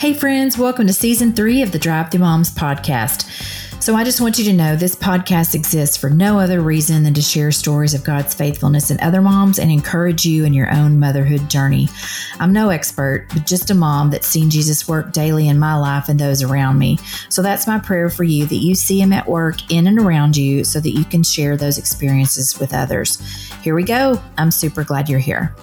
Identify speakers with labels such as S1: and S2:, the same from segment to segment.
S1: Hey, friends, welcome to season three of the Drive Through Moms podcast. So, I just want you to know this podcast exists for no other reason than to share stories of God's faithfulness in other moms and encourage you in your own motherhood journey. I'm no expert, but just a mom that's seen Jesus work daily in my life and those around me. So, that's my prayer for you that you see Him at work in and around you so that you can share those experiences with others. Here we go. I'm super glad you're here.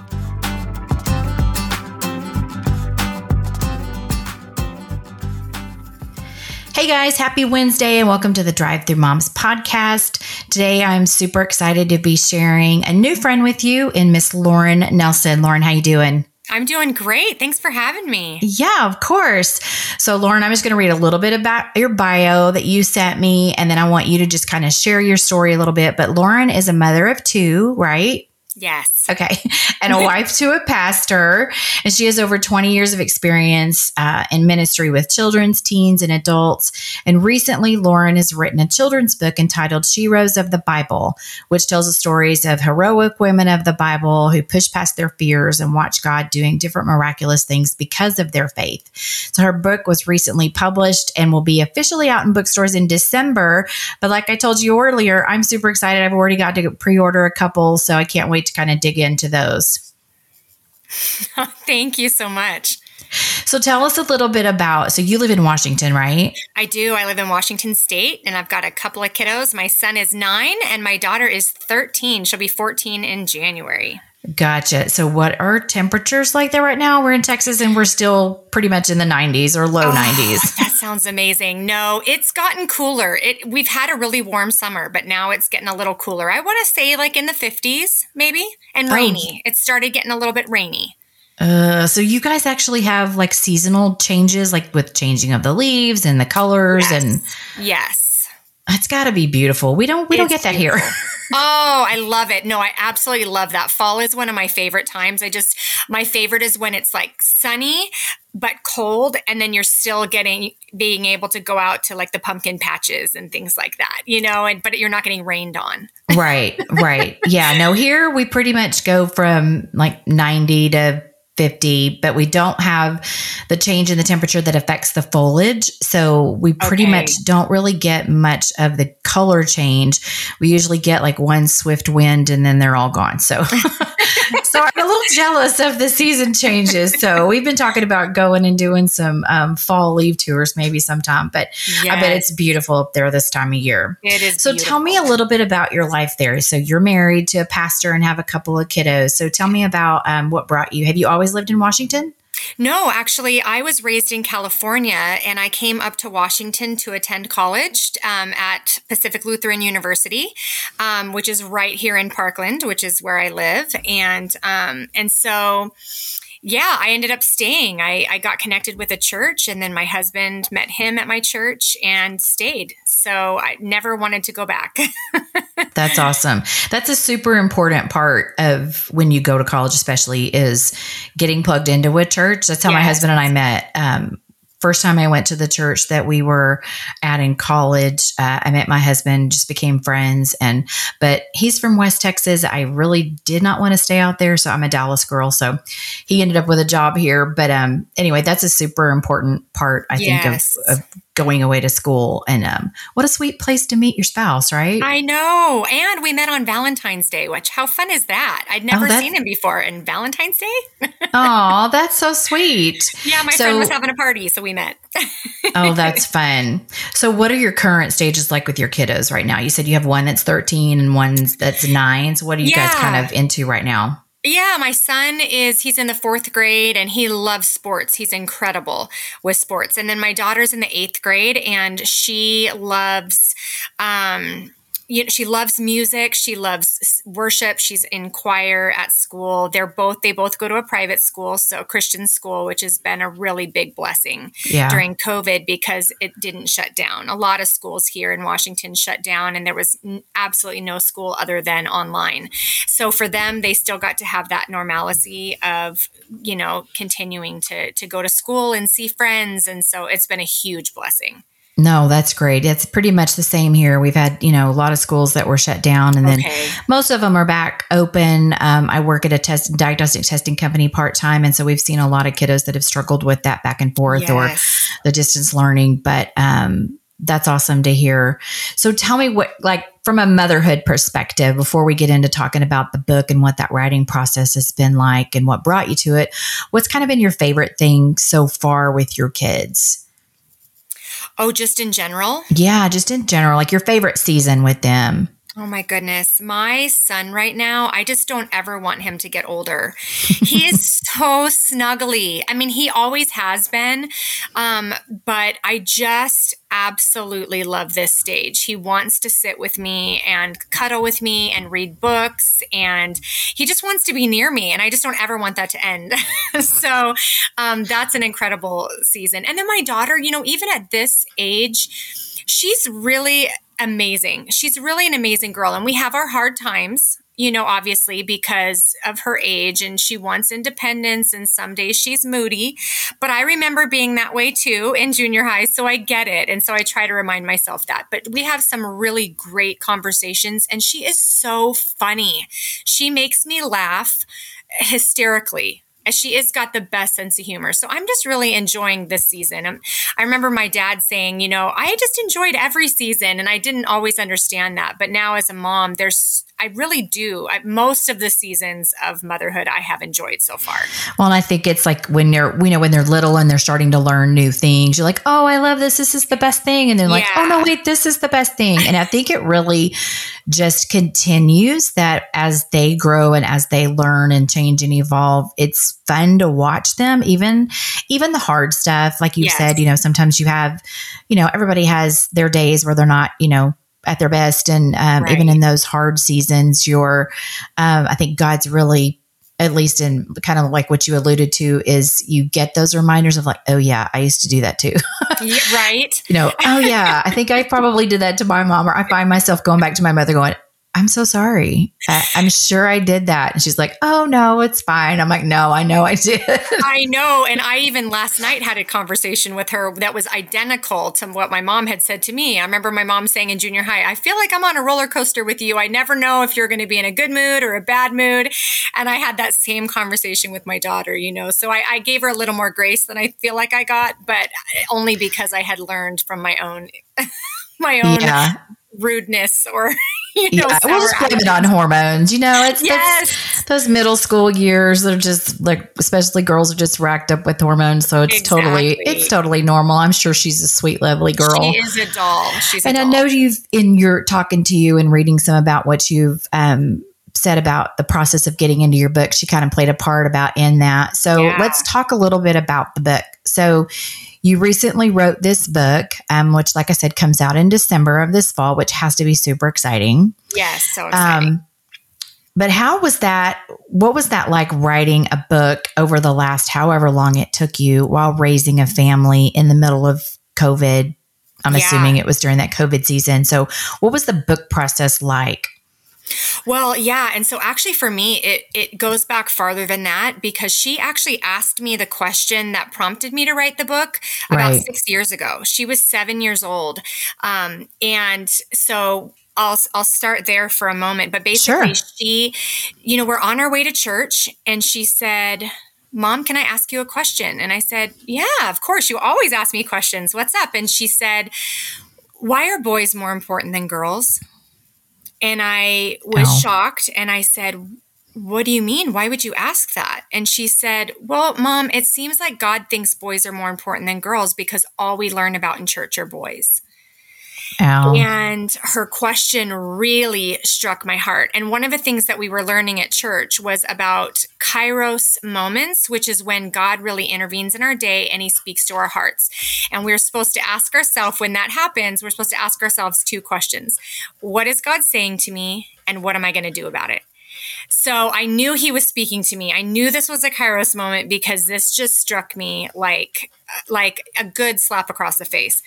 S1: Hey guys, happy Wednesday and welcome to the Drive Through Moms podcast. Today I'm super excited to be sharing a new friend with you in Miss Lauren Nelson. Lauren, how you doing?
S2: I'm doing great. Thanks for having me.
S1: Yeah, of course. So, Lauren, I'm just going to read a little bit about your bio that you sent me, and then I want you to just kind of share your story a little bit. But Lauren is a mother of two, right?
S2: Yes.
S1: Okay. And a wife to a pastor. And she has over 20 years of experience uh, in ministry with children's, teens, and adults. And recently, Lauren has written a children's book entitled Sheroes of the Bible, which tells the stories of heroic women of the Bible who push past their fears and watch God doing different miraculous things because of their faith. So her book was recently published and will be officially out in bookstores in December. But like I told you earlier, I'm super excited. I've already got to pre order a couple. So I can't wait to kind of dig into those.
S2: Thank you so much.
S1: So tell us a little bit about so you live in Washington, right?
S2: I do. I live in Washington state and I've got a couple of kiddos. My son is 9 and my daughter is 13. She'll be 14 in January.
S1: Gotcha. So, what are temperatures like there right now? We're in Texas and we're still pretty much in the 90s or low oh, 90s.
S2: That sounds amazing. No, it's gotten cooler. It we've had a really warm summer, but now it's getting a little cooler. I want to say like in the 50s, maybe, and rainy. Oh. It started getting a little bit rainy.
S1: Uh, so you guys actually have like seasonal changes, like with changing of the leaves and the colors,
S2: yes.
S1: and
S2: yes,
S1: it's got to be beautiful. We don't we it's don't get that beautiful. here.
S2: oh, I love it. No, I absolutely love that. Fall is one of my favorite times. I just my favorite is when it's like sunny but cold and then you're still getting being able to go out to like the pumpkin patches and things like that, you know, and but you're not getting rained on.
S1: right, right. Yeah, no, here we pretty much go from like 90 to 50, but we don't have the change in the temperature that affects the foliage. So we pretty okay. much don't really get much of the color change. We usually get like one swift wind and then they're all gone. So, so I'm a little jealous of the season changes. So we've been talking about going and doing some um, fall leave tours maybe sometime, but yes. I bet it's beautiful up there this time of year.
S2: It is.
S1: So
S2: beautiful.
S1: tell me a little bit about your life there. So you're married to a pastor and have a couple of kiddos. So tell me about um, what brought you. Have you always lived in Washington?
S2: No, actually, I was raised in California and I came up to Washington to attend college um, at Pacific Lutheran University, um, which is right here in Parkland, which is where I live. And um, and so yeah, I ended up staying. I, I got connected with a church, and then my husband met him at my church and stayed. So I never wanted to go back.
S1: That's awesome. That's a super important part of when you go to college, especially is getting plugged into a church. That's how yes. my husband and I met. Um, first time I went to the church that we were at in college, uh, I met my husband, just became friends. And, but he's from West Texas. I really did not want to stay out there. So I'm a Dallas girl. So he ended up with a job here. But, um, anyway, that's a super important part, I yes. think, of, of going away to school. And um, what a sweet place to meet your spouse, right?
S2: I know. And we met on Valentine's Day, which how fun is that? I'd never oh, seen him before. And Valentine's Day?
S1: oh, that's so sweet.
S2: Yeah, my so, friend was having a party, so we met.
S1: oh, that's fun. So, what are your current stages like with your kiddos right now? You said you have one that's 13 and one that's nine. So, what are you yeah. guys kind of into right now?
S2: Yeah, my son is he's in the 4th grade and he loves sports. He's incredible with sports. And then my daughter's in the 8th grade and she loves um you know, she loves music. She loves worship. She's in choir at school. They're both, they both go to a private school, so Christian school, which has been a really big blessing yeah. during COVID because it didn't shut down. A lot of schools here in Washington shut down and there was absolutely no school other than online. So for them, they still got to have that normalcy of, you know, continuing to, to go to school and see friends. And so it's been a huge blessing.
S1: No, that's great. It's pretty much the same here. We've had, you know, a lot of schools that were shut down and then most of them are back open. Um, I work at a test diagnostic testing company part time. And so we've seen a lot of kiddos that have struggled with that back and forth or the distance learning. But um, that's awesome to hear. So tell me what, like, from a motherhood perspective, before we get into talking about the book and what that writing process has been like and what brought you to it, what's kind of been your favorite thing so far with your kids?
S2: Oh, just in general?
S1: Yeah, just in general, like your favorite season with them.
S2: Oh my goodness. My son right now, I just don't ever want him to get older. He is so snuggly. I mean, he always has been. Um, but I just absolutely love this stage. He wants to sit with me and cuddle with me and read books and he just wants to be near me and I just don't ever want that to end. so um, that's an incredible season. And then my daughter, you know, even at this age, she's really amazing. She's really an amazing girl. And we have our hard times, you know, obviously because of her age and she wants independence and some days she's moody. But I remember being that way too in junior high. So I get it. And so I try to remind myself that. But we have some really great conversations and she is so funny. She makes me laugh hysterically she has got the best sense of humor. So I'm just really enjoying this season. Um, I remember my dad saying, you know, I just enjoyed every season and I didn't always understand that. But now as a mom, there's, I really do. I, most of the seasons of motherhood I have enjoyed so far.
S1: Well, and I think it's like when they're, we know, when they're little and they're starting to learn new things, you're like, oh, I love this. This is the best thing. And they're like, oh, no, wait, this is the best thing. And I think it really just continues that as they grow and as they learn and change and evolve, it's fun to watch them, even, even the hard stuff. Like you
S2: Yes.
S1: said, you know, sometimes you have, you know, everybody has their days where they're not, you know, at their best. And um,
S2: Right.
S1: even in those hard seasons, you're, um, I think God's really at least in kind of like what you alluded to is you get those reminders of like oh yeah i used to do that too
S2: Yeah, right?
S1: you know oh yeah i think i probably did that to my mom or i find myself going back to my mother going i'm so sorry I, i'm sure i did that and she's like oh no it's fine i'm like no i know i did
S2: I know. And I even last night had a conversation with her that was identical to what my mom had said to me. I remember my mom saying in junior high, I feel like I'm on a roller coaster with you. I never know if you're going to be in a good mood or a bad mood. And I had that same conversation with my daughter, you know. So I, I gave her a little more grace than I feel like I got, but only because I had learned from my own. My own
S1: yeah
S2: rudeness, or you know,
S1: yeah we'll just blame it on hormones you know it's
S2: Yes,
S1: those middle school years they're just like especially girls are just racked up with hormones so it's totally it's totally normal. I'm sure she's a sweet lovely girl.
S2: she is a doll. She's a
S1: and I know you've in your talking to you and reading some about what you've um, said about the process of getting into your book. She kind of played a part about in that. So
S2: Yeah.
S1: let's talk a little bit about the book. So you recently wrote this book, um, which, like I said, comes out in December of this fall, which has to be super exciting.
S2: yes, so exciting.
S1: Um, but how was that? What was that like writing a book over the last however long it took you while raising a family in the middle of COVID? I'm
S2: Yeah.
S1: assuming it was during that COVID season. So, what was the book process like?
S2: Well, yeah, and so actually for me it it goes back farther than that because she actually asked me the question that prompted me to write the book about
S1: Right.
S2: 6 years ago. She was 7 years old. Um and so I'll I'll start there for a moment, but basically
S1: Sure.
S2: she you know, we're on our way to church and she said Mom, can I ask you a question? And I said, Yeah, of course. You always ask me questions. What's up? And she said, Why are boys more important than girls? And I was
S1: Oh.
S2: shocked and I said, What do you mean? Why would you ask that? And she said, Well, mom, it seems like God thinks boys are more important than girls because all we learn about in church are boys.
S1: Ow.
S2: And her question really struck my heart. And one of the things that we were learning at church was about kairos moments, which is when God really intervenes in our day and he speaks to our hearts. And we're supposed to ask ourselves when that happens, we're supposed to ask ourselves two questions What is God saying to me? And what am I going to do about it? So I knew he was speaking to me. I knew this was a Kairos moment because this just struck me like like a good slap across the face.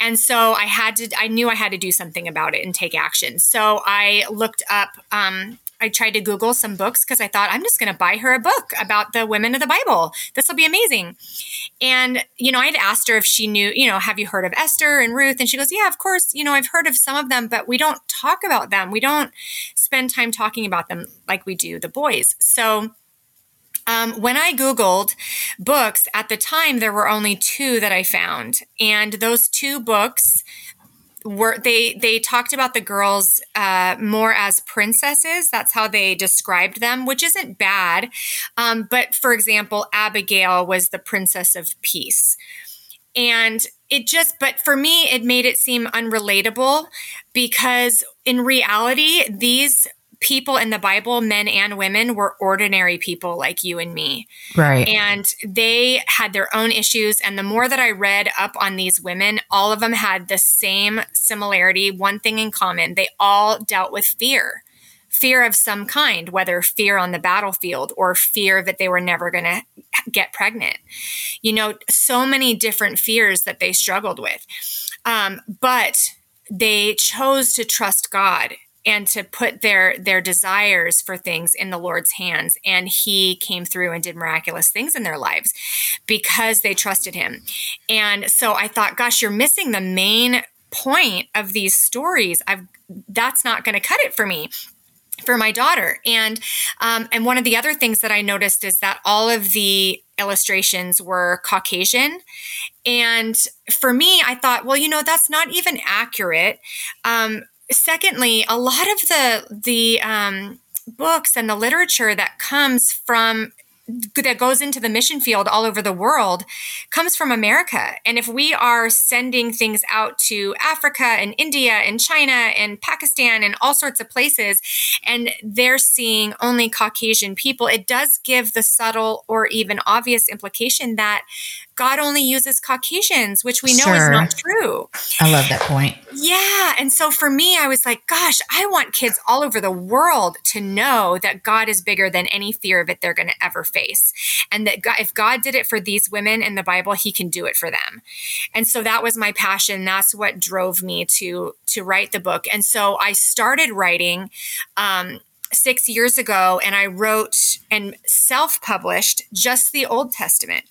S2: And so I had to I knew I had to do something about it and take action. So I looked up um I tried to Google some books because I thought I'm just going to buy her a book about the women of the Bible. This will be amazing. And, you know, I had asked her if she knew, you know, have you heard of Esther and Ruth? And she goes, yeah, of course, you know, I've heard of some of them, but we don't talk about them. We don't spend time talking about them like we do the boys. So, um, when I Googled books at the time, there were only two that I found. And those two books were they they talked about the girls uh, more as princesses. That's how they described them which isn't bad. Um, but for example abigail was the princess of peace. And it just but for me it made it seem unrelatable because in reality these people in the Bible, men and women, were ordinary people like you and me.
S1: Right.
S2: And they had their own issues. And the more that I read up on these women, all of them had the same similarity, one thing in common. They all dealt with fear. Fear of some kind, whether fear on the battlefield or fear that they were never going to get pregnant. You know, so many different fears that they struggled with. Um, but they chose to trust God and to put their their desires for things in the Lord's hands and he came through and did miraculous things in their lives because they trusted him. And so I thought gosh you're missing the main point of these stories. I've that's not going to cut it for me for my daughter and um, and one of the other things that i noticed is that all of the illustrations were caucasian and for me i thought well you know that's not even accurate um, secondly, a lot of the the um, books and the literature that comes from that goes into the mission field all over the world comes from America. And if we are sending things out to Africa and India and China and Pakistan and all sorts of places, and they're seeing only Caucasian people, it does give the subtle or even obvious implication that God only uses Caucasians, which we know sure. is not true.
S1: I love that point.
S2: Yeah. And so for me, I was like, gosh, I want kids all over the world to know that God is bigger than any fear of it they're going to ever face. And that God, if God did it for these women in the Bible, he can do it for them. And so that was my passion. That's what drove me to, to write the book. And so I started writing, um, six years ago and I wrote and self published just the Old Testament.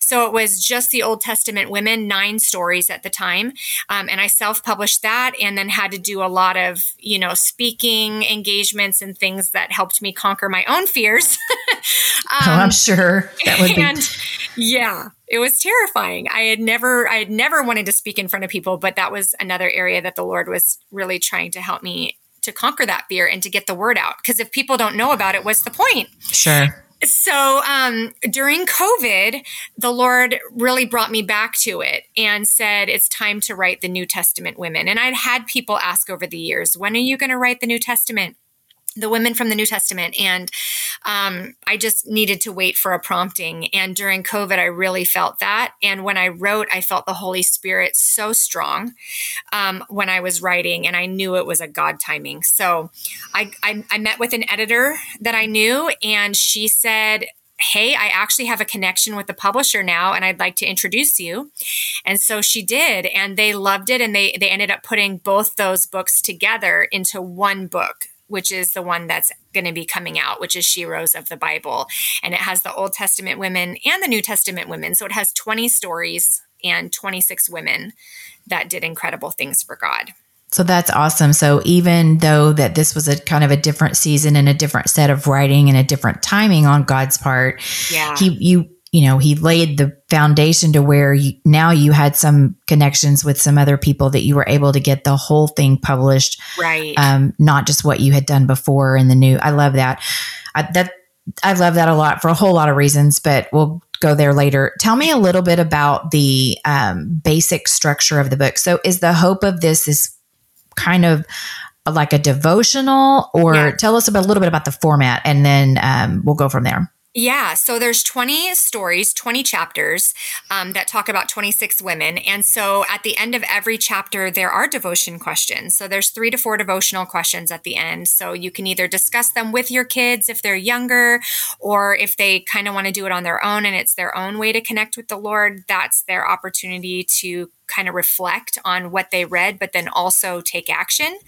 S2: So it was just the Old Testament women, nine stories at the time. Um, and I self published that and then had to do a lot of, you know, speaking engagements and things that helped me conquer my own fears.
S1: um, oh, I'm sure that would and,
S2: be. Yeah, it was terrifying. I had never, I had never wanted to speak in front of people, but that was another area that the Lord was really trying to help me to conquer that fear and to get the word out. Because if people don't know about it, what's the point?
S1: Sure.
S2: So um, during COVID, the Lord really brought me back to it and said, it's time to write the New Testament women. And I'd had people ask over the years, when are you going to write the New Testament? The women from the New Testament. And um, I just needed to wait for a prompting. And during COVID, I really felt that. And when I wrote, I felt the Holy Spirit so strong um, when I was writing, and I knew it was a God timing. So I, I, I met with an editor that I knew, and she said, Hey, I actually have a connection with the publisher now and I'd like to introduce you. And so she did and they loved it and they they ended up putting both those books together into one book which is the one that's going to be coming out, which is Sheroes of the Bible. And it has the Old Testament women and the New Testament women. So it has 20 stories and 26 women that did incredible things for God.
S1: So that's awesome. So even though that this was a kind of a different season and a different set of writing and a different timing on God's part,
S2: yeah.
S1: he you you know, he laid the foundation to where you, now you had some connections with some other people that you were able to get the whole thing published.
S2: Right.
S1: Um, not just what you had done before in the new. I love that. I, that I love that a lot for a whole lot of reasons, but we'll go there later. Tell me a little bit about the um, basic structure of the book. So, is the hope of this is kind of like a devotional, or yeah. tell us about, a little bit about the format, and then um, we'll go from there.
S2: Yeah, so there's 20 stories, 20 chapters um, that talk about 26 women. And so at the end of every chapter, there are devotion questions. So there's three to four devotional questions at the end. So you can either discuss them with your kids if they're younger, or if they kind of want to do it on their own and it's their own way to connect with the Lord, that's their opportunity to kind of reflect on what they read, but then also take action.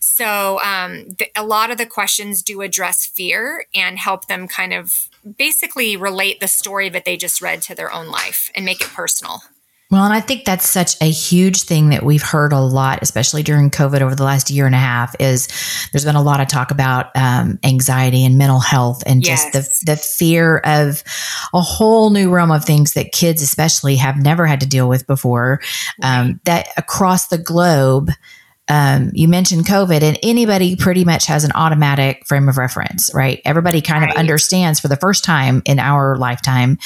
S2: So um, the, a lot of the questions do address fear and help them kind of basically relate the story that they just read to their own life and make it personal.
S1: Well, and I think that's such a huge thing that we've heard a lot, especially during COVID over the last year and a half. Is there's been a lot of talk about um, anxiety and mental health, and yes. just the the fear of a whole new realm of things that kids, especially, have never had to deal with before. Um, right. that across the globe, um, you mentioned COVID, and anybody pretty much has an automatic frame of reference, right? Everybody kind right. of understands for the first time in our lifetime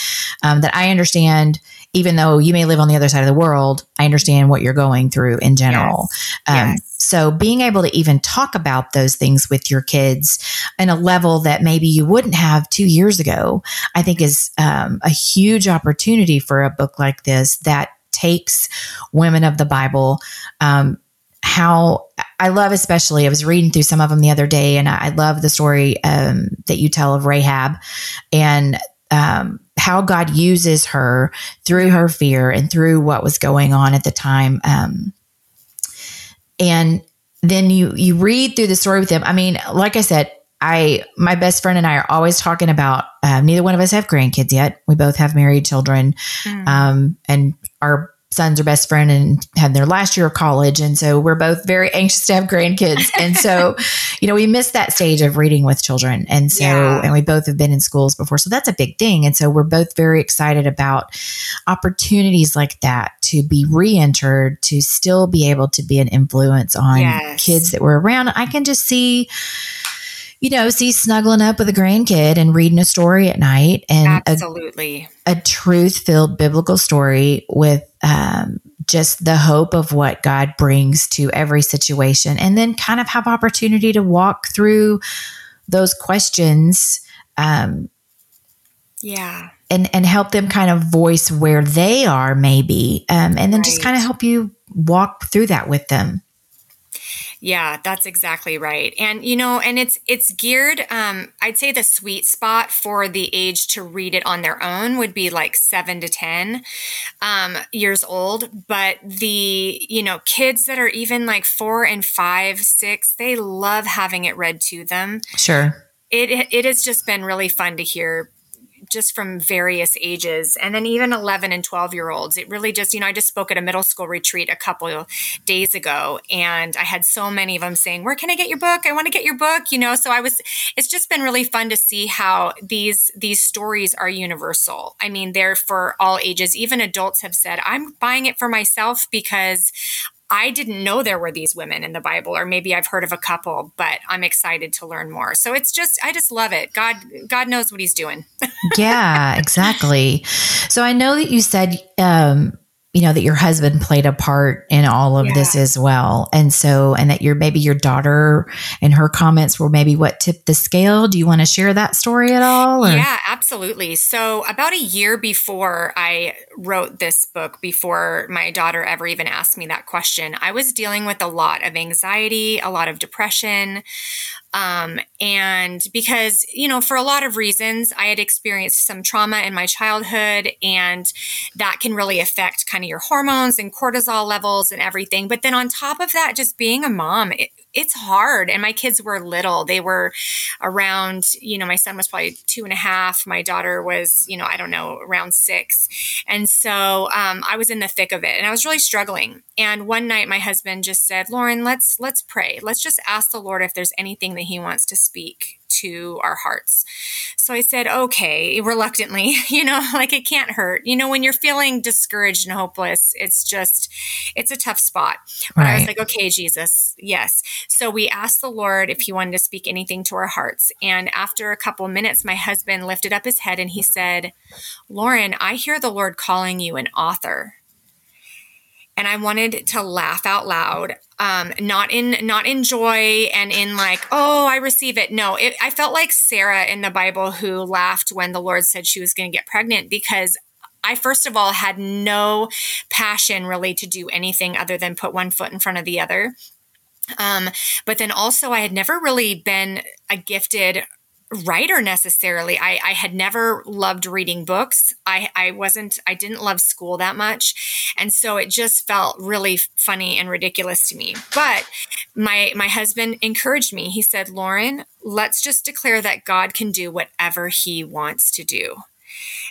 S1: um, that I understand, even though you may live on the other side of the world, I understand what you're going through in general. Yes. Um, yes. So, being able to even talk about those things with your kids in a level that maybe you wouldn't have two years ago, I think is um, a huge opportunity for a book like this that takes women of the Bible um, how I love, especially, I was reading through some of them the other day, and I, love the story um, that you tell of Rahab and um, how God uses her through her fear and through what was going on at the time. Um, and then you you read through the story with them. I mean, like I said, I my best friend and I are always talking about. Uh, neither one of us have grandkids yet. We both have married children, mm. um, and our sons are best friend and had their last year of college. And so we're both very anxious to have grandkids. And so, you know, we missed that stage of reading with children. And so, yeah. and we both have been in schools before. So that's a big thing. And so we're both very excited about opportunities like that to be re entered, to still be able to be an influence on yes. kids that were around. I can just see, you know, see snuggling up with a grandkid and reading a story at night and
S2: absolutely
S1: a, a truth filled biblical story with um, just the hope of what God brings to every situation, and then kind of have opportunity to walk through those questions. Um,
S2: yeah.
S1: And, and help them kind of voice where they are, maybe, um, and then right. just kind of help you walk through that with them.
S2: Yeah, that's exactly right. And you know, and it's it's geared um I'd say the sweet spot for the age to read it on their own would be like 7 to 10 um years old, but the you know, kids that are even like 4 and 5, 6, they love having it read to them.
S1: Sure.
S2: It it has just been really fun to hear just from various ages. And then even 11 and 12 year olds it really just you know i just spoke at a middle school retreat a couple days ago and i had so many of them saying where can i get your book? I want to get your book you know? So i was it's just been really fun to see how these these stories are universal. I mean they're for all ages. Even adults have said i'm buying it for myself because I didn't know there were these women in the Bible, or maybe I've heard of a couple, but I'm excited to learn more. So it's just, I just love it. God, God knows what He's doing.
S1: yeah, exactly. So I know that you said um, you know that your husband played a part in all of yeah. this as well and so and that your maybe your daughter and her comments were maybe what tipped the scale do you want to share that story at all
S2: or? yeah absolutely so about a year before i wrote this book before my daughter ever even asked me that question i was dealing with a lot of anxiety a lot of depression um, and because, you know, for a lot of reasons, I had experienced some trauma in my childhood, and that can really affect kind of your hormones and cortisol levels and everything. But then on top of that, just being a mom, it, it's hard. And my kids were little. They were around, you know, my son was probably two and a half. My daughter was, you know, I don't know, around six. And so um, I was in the thick of it and I was really struggling. And one night my husband just said, Lauren, let's let's pray. Let's just ask the Lord if there's anything that he wants to speak to our hearts. So I said, okay, reluctantly, you know, like it can't hurt. You know, when you're feeling discouraged and hopeless, it's just, it's a tough spot. But right. I was like, okay, Jesus, yes. So we asked the Lord if he wanted to speak anything to our hearts. And after a couple minutes, my husband lifted up his head and he said, Lauren, I hear the Lord calling you an author and I wanted to laugh out loud. Um, not in not in joy and in like oh I receive it. No, it, I felt like Sarah in the Bible who laughed when the Lord said she was going to get pregnant because I first of all had no passion really to do anything other than put one foot in front of the other. Um, but then also I had never really been a gifted writer necessarily. I, I had never loved reading books. I, I wasn't, I didn't love school that much. And so it just felt really funny and ridiculous to me. But my, my husband encouraged me. He said, Lauren, let's just declare that God can do whatever he wants to do.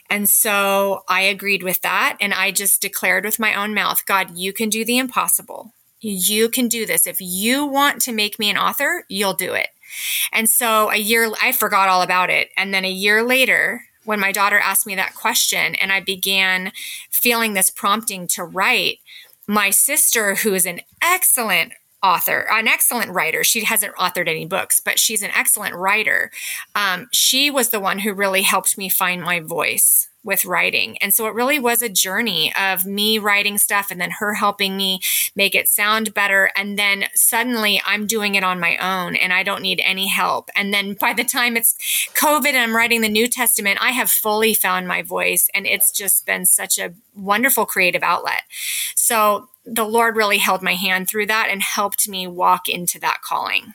S2: And so I agreed with that. And I just declared with my own mouth, God, you can do the impossible. You can do this. If you want to make me an author, you'll do it. And so a year, I forgot all about it. And then a year later, when my daughter asked me that question and I began feeling this prompting to write, my sister, who is an excellent author, an excellent writer. She hasn't authored any books, but she's an excellent writer. Um, she was the one who really helped me find my voice with writing. And so it really was a journey of me writing stuff and then her helping me make it sound better. And then suddenly I'm doing it on my own and I don't need any help. And then by the time it's COVID and I'm writing the New Testament, I have fully found my voice and it's just been such a wonderful creative outlet. So the Lord really held my hand through that and helped me walk into that calling.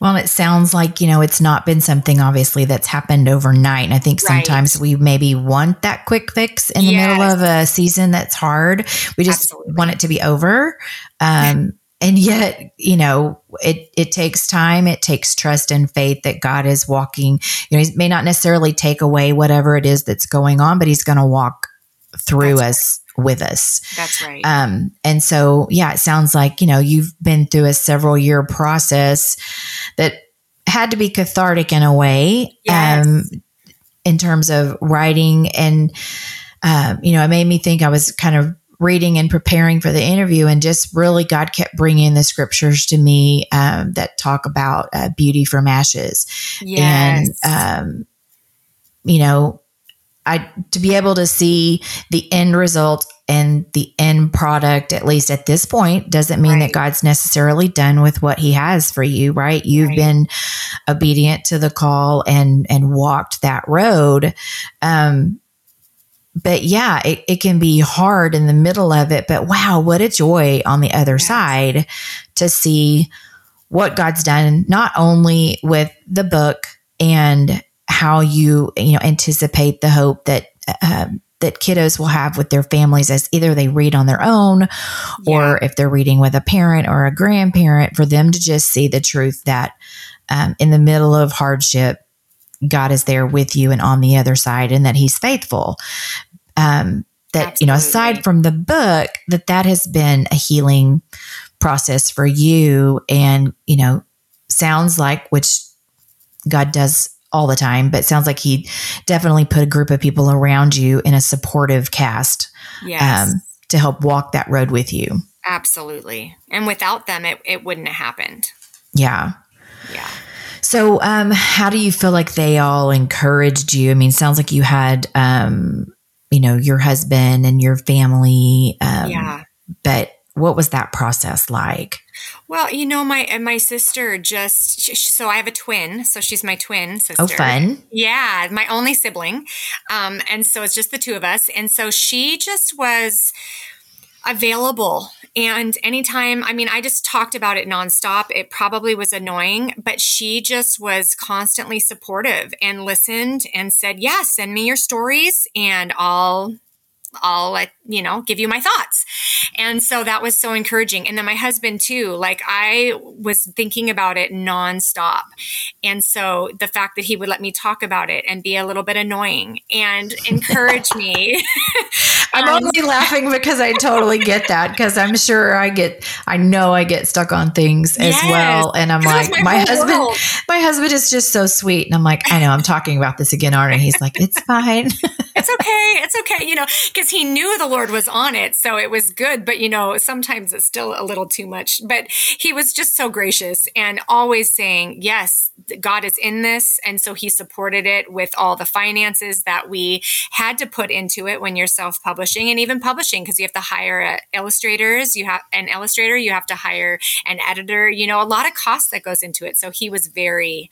S1: Well, it sounds like, you know, it's not been something obviously that's happened overnight. And I think sometimes right. we maybe want that quick fix in the yes. middle of a season that's hard. We just Absolutely. want it to be over. Um, and yet, you know, it, it takes time. It takes trust and faith that God is walking. You know, he may not necessarily take away whatever it is that's going on, but he's going to walk through that's us with us.
S2: That's right.
S1: Um, and so, yeah, it sounds like, you know, you've been through a several year process that had to be cathartic in a way, yes. um, in terms of writing. And, um, you know, it made me think I was kind of reading and preparing for the interview and just really God kept bringing the scriptures to me, um, that talk about uh, beauty from ashes.
S2: Yes.
S1: And, um, you know, I to be able to see the end result and the end product, at least at this point, doesn't mean right. that God's necessarily done with what He has for you, right? You've right. been obedient to the call and and walked that road. Um, but yeah, it, it can be hard in the middle of it. But wow, what a joy on the other yes. side to see what God's done, not only with the book and how you you know anticipate the hope that um, that kiddos will have with their families as either they read on their own yeah. or if they're reading with a parent or a grandparent for them to just see the truth that um, in the middle of hardship god is there with you and on the other side and that he's faithful um, that Absolutely. you know aside from the book that that has been a healing process for you and you know sounds like which god does all the time, but sounds like he definitely put a group of people around you in a supportive cast
S2: yes. um,
S1: to help walk that road with you.
S2: Absolutely. And without them, it, it wouldn't have happened.
S1: Yeah.
S2: Yeah.
S1: So, um, how do you feel like they all encouraged you? I mean, sounds like you had, um, you know, your husband and your family. Um,
S2: yeah.
S1: But what was that process like?
S2: Well, you know, my my sister just so I have a twin, so she's my twin sister.
S1: Oh, fun!
S2: Yeah, my only sibling, um, and so it's just the two of us. And so she just was available. And anytime, I mean, I just talked about it nonstop. It probably was annoying, but she just was constantly supportive and listened and said, "Yeah, send me your stories, and I'll I'll let you know give you my thoughts. And so that was so encouraging. And then my husband too, like I was thinking about it nonstop. And so the fact that he would let me talk about it and be a little bit annoying and encourage me.
S1: I'm um, only laughing because I totally get that because I'm sure I get I know I get stuck on things as yes, well. And I'm like, my, my husband world. my husband is just so sweet. And I'm like, I know I'm talking about this again, aren't I? He's like, it's fine.
S2: it's okay. It's okay. You know, because he knew the Lord was on it. So it was good. But, you know, sometimes it's still a little too much. But he was just so gracious and always saying, yes, God is in this. And so he supported it with all the finances that we had to put into it when you're self publishing and even publishing, because you have to hire uh, illustrators, you have an illustrator, you have to hire an editor, you know, a lot of cost that goes into it. So he was very,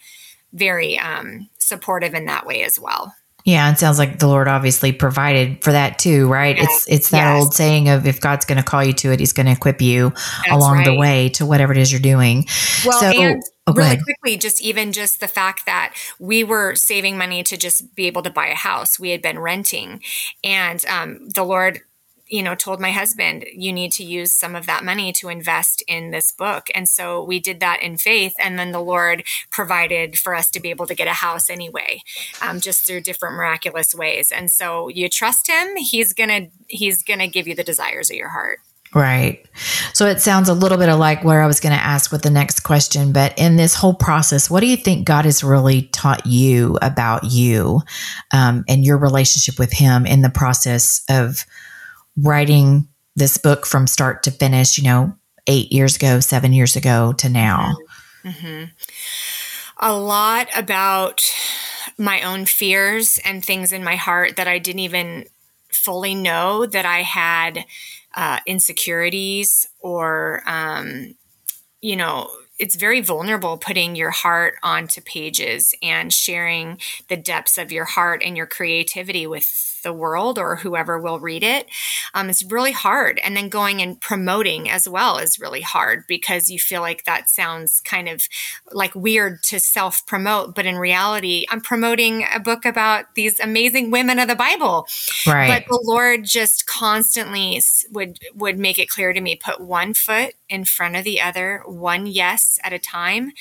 S2: very um, supportive in that way as well.
S1: Yeah, it sounds like the Lord obviously provided for that too, right? Yes. It's it's that yes. old saying of if God's going to call you to it, He's going to equip you That's along right. the way to whatever it is you're doing.
S2: Well, so, and
S1: Oh,
S2: really
S1: ahead.
S2: quickly, just even just the fact that we were saving money to just be able to buy a house. We had been renting, and um, the Lord you know told my husband you need to use some of that money to invest in this book and so we did that in faith and then the lord provided for us to be able to get a house anyway um, just through different miraculous ways and so you trust him he's gonna he's gonna give you the desires of your heart
S1: Right. So it sounds a little bit like where I was going to ask with the next question. But in this whole process, what do you think God has really taught you about you um, and your relationship with Him in the process of writing this book from start to finish, you know, eight years ago, seven years ago to now?
S2: Mm-hmm. A lot about my own fears and things in my heart that I didn't even fully know that I had uh, insecurities or, um, you know, it's very vulnerable putting your heart onto pages and sharing the depths of your heart and your creativity with the world or whoever will read it. Um, it's really hard. And then going and promoting as well is really hard because you feel like that sounds kind of like weird to self promote. But in reality, I'm promoting a book about these amazing women of the Bible.
S1: Right.
S2: But the Lord just constantly would would make it clear to me put one foot in front of the other, one yes at a time.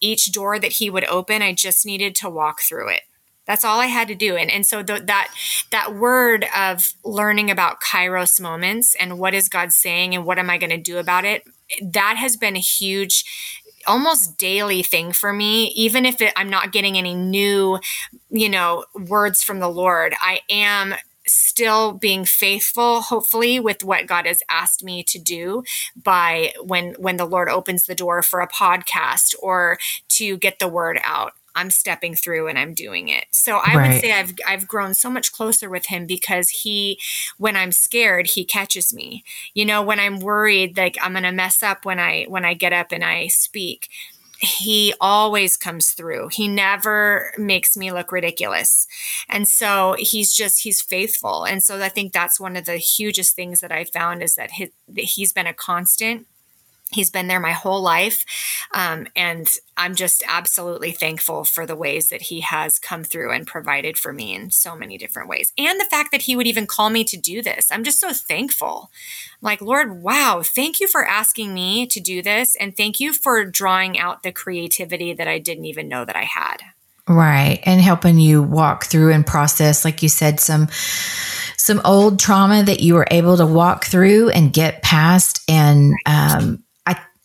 S2: Each door that he would open, I just needed to walk through it. That's all I had to do. And, and so that, that word of learning about Kairos moments and what is God saying and what am I going to do about it, that has been a huge almost daily thing for me even if it, i'm not getting any new you know words from the lord i am still being faithful hopefully with what god has asked me to do by when when the lord opens the door for a podcast or to get the word out I'm stepping through and I'm doing it. So I right. would say I've I've grown so much closer with him because he when I'm scared, he catches me. You know, when I'm worried like I'm going to mess up when I when I get up and I speak, he always comes through. He never makes me look ridiculous. And so he's just, he's faithful. And so I think that's one of the hugest things that I found is that, his, that he's been a constant He's been there my whole life. Um, and I'm just absolutely thankful for the ways that he has come through and provided for me in so many different ways. And the fact that he would even call me to do this. I'm just so thankful. Like, Lord, wow, thank you for asking me to do this. And thank you for drawing out the creativity that I didn't even know that I had.
S1: Right. And helping you walk through and process, like you said, some some old trauma that you were able to walk through and get past and um,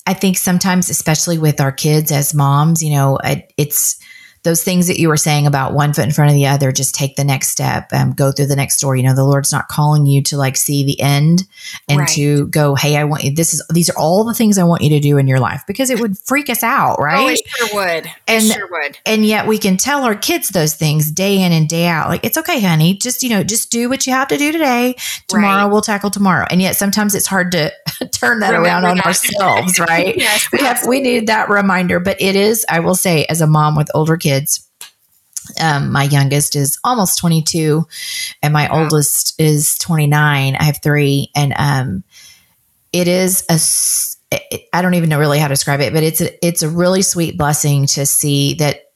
S1: I think sometimes, especially with our kids as moms, you know, it's those things that you were saying about one foot in front of the other, just take the next step, um, go through the next door. You know, the Lord's not calling you to like see the end and right. to go, hey, I want you, this is, these are all the things I want you to do in your life because it would freak us out, right? Oh,
S2: it sure would.
S1: And,
S2: it sure would.
S1: And yet we can tell our kids those things day in and day out. Like, it's okay, honey. Just, you know, just do what you have to do today. Tomorrow right. we'll tackle tomorrow. And yet sometimes it's hard to turn that Remember around on that. ourselves, right?
S2: yes,
S1: we have, we need that reminder, but it is, I will say, as a mom with older kids, um, my youngest is almost 22 and my wow. oldest is 29 i have three and um, it is a I don't even know really how to describe it, but it's a, it's a really sweet blessing to see that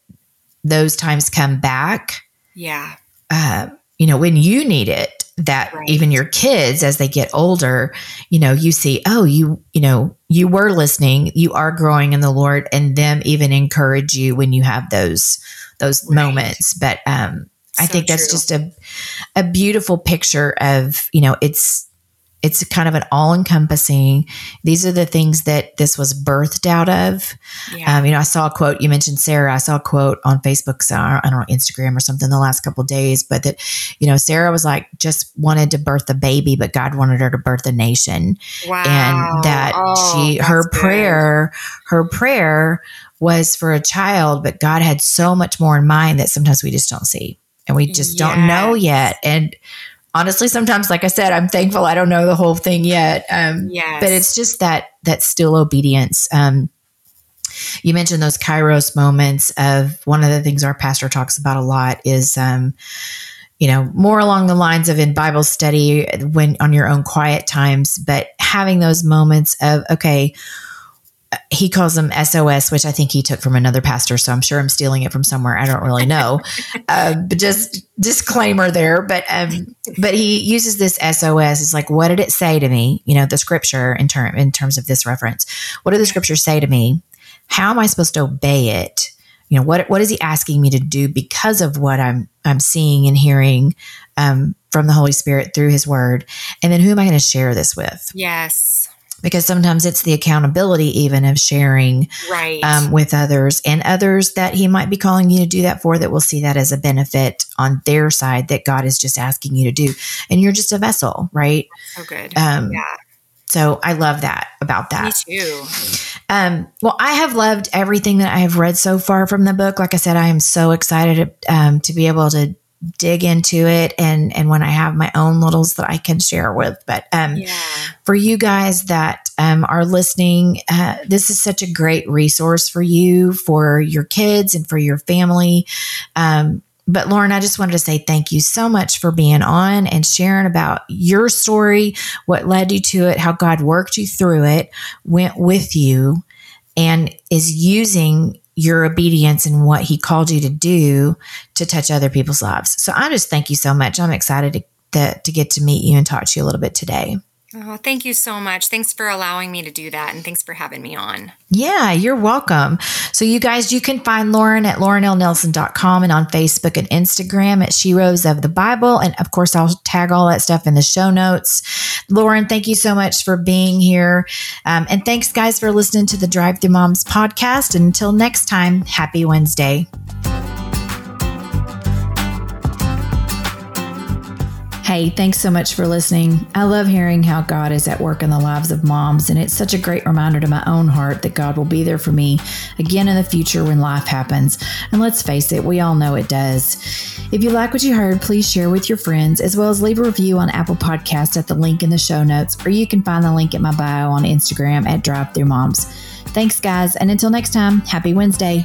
S1: those times come back.
S2: Yeah.
S1: Uh, you know, when you need it, that right. even your kids, as they get older, you know, you see, oh, you, you know, you were listening, you are growing in the Lord, and them even encourage you when you have those those right. moments. But um, I think that's true. just a a beautiful picture of you know it's it's kind of an all encompassing. These are the things that this was birthed out of. Yeah. Um, you know, I saw a quote. You mentioned Sarah. I saw a quote on Facebook. So I don't know Instagram or something the last couple days, but that you know Sarah was like just wanted to birth a baby, but God wanted her to birth a nation.
S2: Wow.
S1: And that oh, she her prayer her prayer was for a child, but God had so much more in mind that sometimes we just don't see and we just yes. don't know yet. And honestly, sometimes, like I said, I'm thankful I don't know the whole thing yet. Um,
S2: yes.
S1: But it's just that that still obedience. Um, you mentioned those Kairos moments of one of the things our pastor talks about a lot is, um, you know, more along the lines of in Bible study when on your own quiet times, but having those moments of, okay, he calls them SOS, which I think he took from another pastor. So I'm sure I'm stealing it from somewhere. I don't really know. uh, but just disclaimer there. But um, but he uses this SOS. It's like, what did it say to me? You know, the scripture in term in terms of this reference. What did the scripture say to me? How am I supposed to obey it? You know, what what is he asking me to do because of what I'm I'm seeing and hearing um, from the Holy Spirit through His Word? And then who am I going to share this with?
S2: Yes
S1: because sometimes it's the accountability even of sharing
S2: right
S1: um, with others and others that he might be calling you to do that for that will see that as a benefit on their side that god is just asking you to do and you're just a vessel right
S2: so good
S1: um, yeah so I love that about that.
S2: Me too.
S1: Um, well, I have loved everything that I have read so far from the book. Like I said, I am so excited um, to be able to dig into it and and when I have my own littles that I can share with. But um, yeah. for you guys that um, are listening, uh, this is such a great resource for you, for your kids, and for your family. Um, but Lauren, I just wanted to say thank you so much for being on and sharing about your story, what led you to it, how God worked you through it, went with you, and is using your obedience and what he called you to do to touch other people's lives. So I just thank you so much. I'm excited to, to, to get to meet you and talk to you a little bit today.
S2: Oh, thank you so much. Thanks for allowing me to do that. And thanks for having me on.
S1: Yeah, you're welcome. So, you guys, you can find Lauren at laurenlnelson.com and on Facebook and Instagram at Sheroes of the Bible. And of course, I'll tag all that stuff in the show notes. Lauren, thank you so much for being here. Um, and thanks, guys, for listening to the Drive Through Moms podcast. And until next time, happy Wednesday. Hey, thanks so much for listening. I love hearing how God is at work in the lives of moms, and it's such a great reminder to my own heart that God will be there for me again in the future when life happens. And let's face it, we all know it does. If you like what you heard, please share with your friends, as well as leave a review on Apple Podcasts at the link in the show notes, or you can find the link at my bio on Instagram at Drive Through Moms. Thanks, guys, and until next time, happy Wednesday.